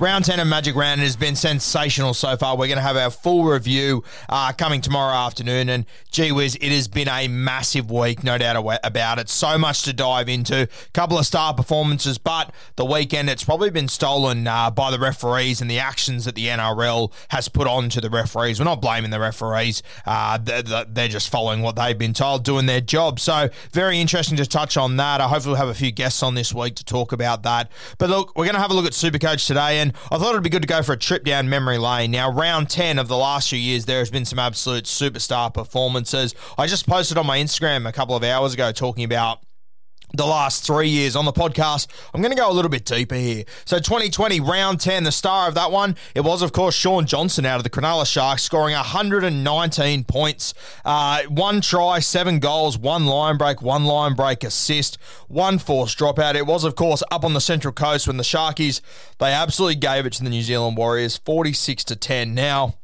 Round 10 of Magic Round has been sensational so far. We're going to have our full review uh, coming tomorrow afternoon. And gee whiz, it has been a massive week, no doubt about it. So much to dive into. A couple of star performances, but the weekend it's probably been stolen uh, by the referees and the actions that the NRL has put on to the referees. We're not blaming the referees. Uh, they're, they're just following what they've been told, doing their job. So very interesting to touch on that. I hopefully we'll have a few guests on this week to talk about that. But look, we're going to have a look at Supercoach today. And I thought it'd be good to go for a trip down memory lane. Now, round 10 of the last few years, there has been some absolute superstar performances. I just posted on my Instagram a couple of hours ago talking about the last three years on the podcast. I'm going to go a little bit deeper here. So 2020, round 10, the star of that one, it was, of course, Shaun Johnson out of the Cronulla Sharks, scoring 119 points. Uh, one try, seven goals, one line break, one line break assist, one forced dropout. It was, of course, up on the Central Coast when the Sharkies, they absolutely gave it to the New Zealand Warriors, 46 to 10. Now,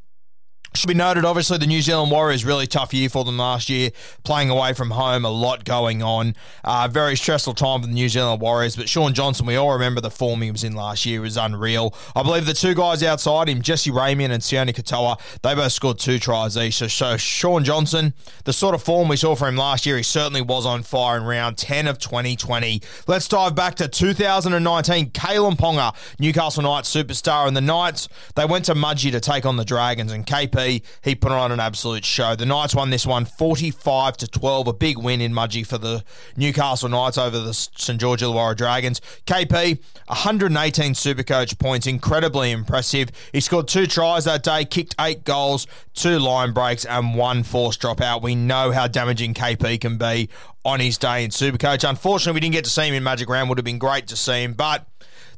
should be noted, obviously, the New Zealand Warriors really tough year for them last year, playing away from home, a lot going on. Uh, very stressful time for the New Zealand Warriors. But Shaun Johnson, we all remember the form he was in last year was unreal. I believe the two guys outside him, Jesse Ramien and Sione Katoa, they both scored two tries each. So, so Shaun Johnson, the sort of form we saw from him last year, he certainly was on fire in round 10 of 2020. Let's dive back to 2019. Kalyn Ponga, Newcastle Knights superstar, and the Knights, they went to Mudgee to take on the Dragons, and KP he put on an absolute show. The Knights won this one 45 to 12, a big win in Mudgee for the Newcastle Knights over the St George Illawarra Dragons. KP 118 Supercoach points, incredibly impressive. He scored two tries that day, kicked eight goals, two line breaks, and one forced dropout. We know how damaging KP can be on his day in Supercoach. Unfortunately, we didn't get to see him in Magic Round. Would have been great to see him, but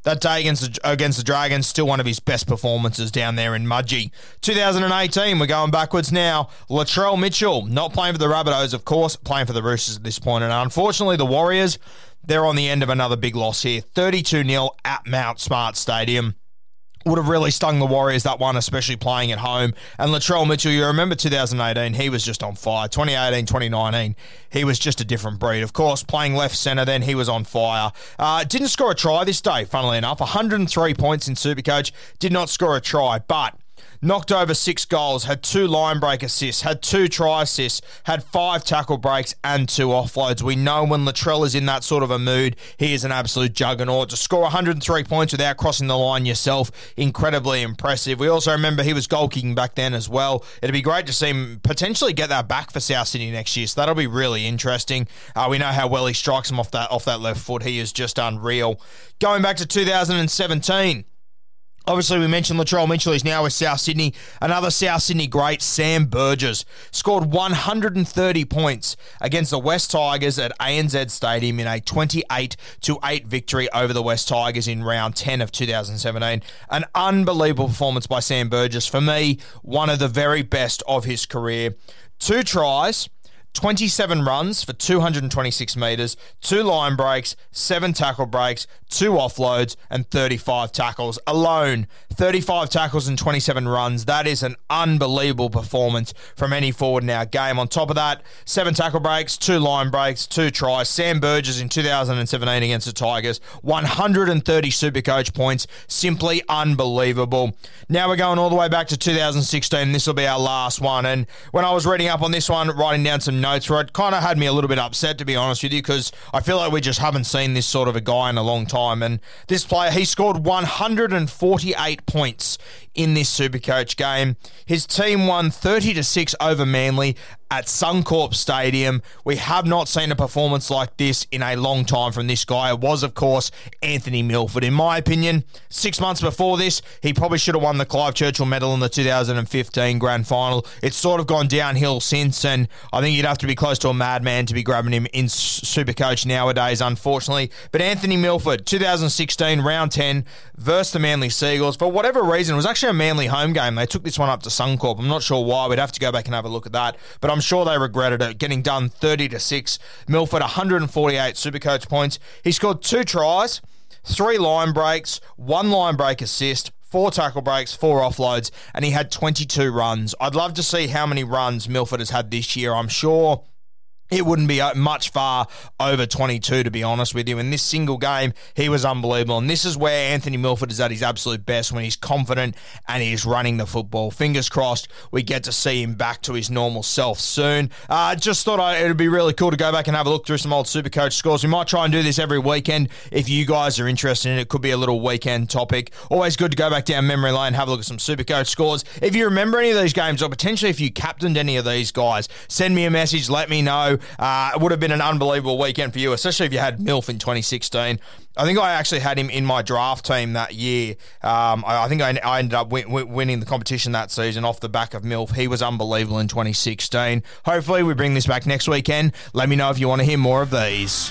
that day against the, against the Dragons, still one of his best performances down there in Mudgee. 2018, we're going backwards now. Latrell Mitchell, not playing for the Rabbitohs, of course, playing for the Roosters at this point. And unfortunately, the Warriors, they're on the end of another big loss here. 32 0 at Mount Smart Stadium would have really stung the Warriors that one, especially playing at home. And Latrell Mitchell, you remember 2018, he was just on fire. 2018, 2019, he was just a different breed. Of course, playing left centre, then he was on fire. Uh, didn't score a try this day, funnily enough. 103 points in Supercoach, did not score a try, but knocked over six goals, had two line break assists, had two try assists, had five tackle breaks, and two offloads. We know when Latrell is in that sort of a mood, he is an absolute juggernaut. To score 103 points without crossing the line yourself, incredibly impressive. We also remember he was goal kicking back then as well. It'd be great to see him potentially get that back for South Sydney next year, so that'll be really interesting. Uh, we know how well he strikes him off that off that left foot. He is just unreal. Going back to 2017. Obviously, we mentioned Latrell Mitchell. He's now with South Sydney. Another South Sydney great, Sam Burgess, scored 130 points against the West Tigers at ANZ Stadium in a 28 to 8 victory over the West Tigers in round 10 of 2017. An unbelievable performance by Sam Burgess. For me, one of the very best of his career. Two tries 27 runs for 226 metres, two line breaks, seven tackle breaks, two offloads, and 35 tackles alone. 35 tackles and 27 runs. That is an unbelievable performance from any forward in our game. On top of that, seven tackle breaks, two line breaks, two tries. Sam Burgess in 2017 against the Tigers, 130 super coach points. Simply unbelievable. Now we're going all the way back to 2016. This will be our last one. And when I was reading up on this one, writing down some notes for it, kind of had me a little bit upset, to be honest with you, because I feel like we just haven't seen this sort of a guy in a long time. And this player, he scored 148 points in this Supercoach game. His team won 30 to 6 over Manly at Suncorp Stadium. We have not seen a performance like this in a long time from this guy. It was, of course, Anthony Milford. In my opinion, six months before this, he probably should have won the Clive Churchill Medal in the 2015 Grand Final. It's sort of gone downhill since, and I think you'd have to be close to a madman to be grabbing him in Supercoach nowadays, unfortunately. But Anthony Milford, 2016, round 10, versus the Manly Sea Eagles. For whatever reason, it was actually a Manly home game. They took this one up to Suncorp. I'm not sure why. We'd have to go back and have a look at that. But I'm sure they regretted it, getting done 30 to 6. Milford 148 Supercoach points. He scored two tries, three line breaks, one line break assist, four tackle breaks, four offloads, and he had 22 runs. I'd love to see how many runs Milford has had this year. I'm sure it wouldn't be uh, much far over 22, to be honest with you. In this single game, he was unbelievable. And this is where Anthony Milford is at his absolute best when he's confident and he's running the football. Fingers crossed we get to see him back to his normal self soon. Uh, just thought I, it would be really cool to go back and have a look through some old Supercoach scores. We might try and do this every weekend if you guys are interested in it. It could be a little weekend topic. Always good to go back down memory lane have a look at some Supercoach scores. If you remember any of these games, or potentially if you captained any of these guys, send me a message, let me know. Uh, it would have been an unbelievable weekend for you, especially if you had MILF in 2016. I think I actually had him in my draft team that year. Um, I, I, think I, I ended up win, win, winning the competition that season off the back of MILF. He was unbelievable in 2016. Hopefully, we bring this back next weekend. Let me know if you want to hear more of these.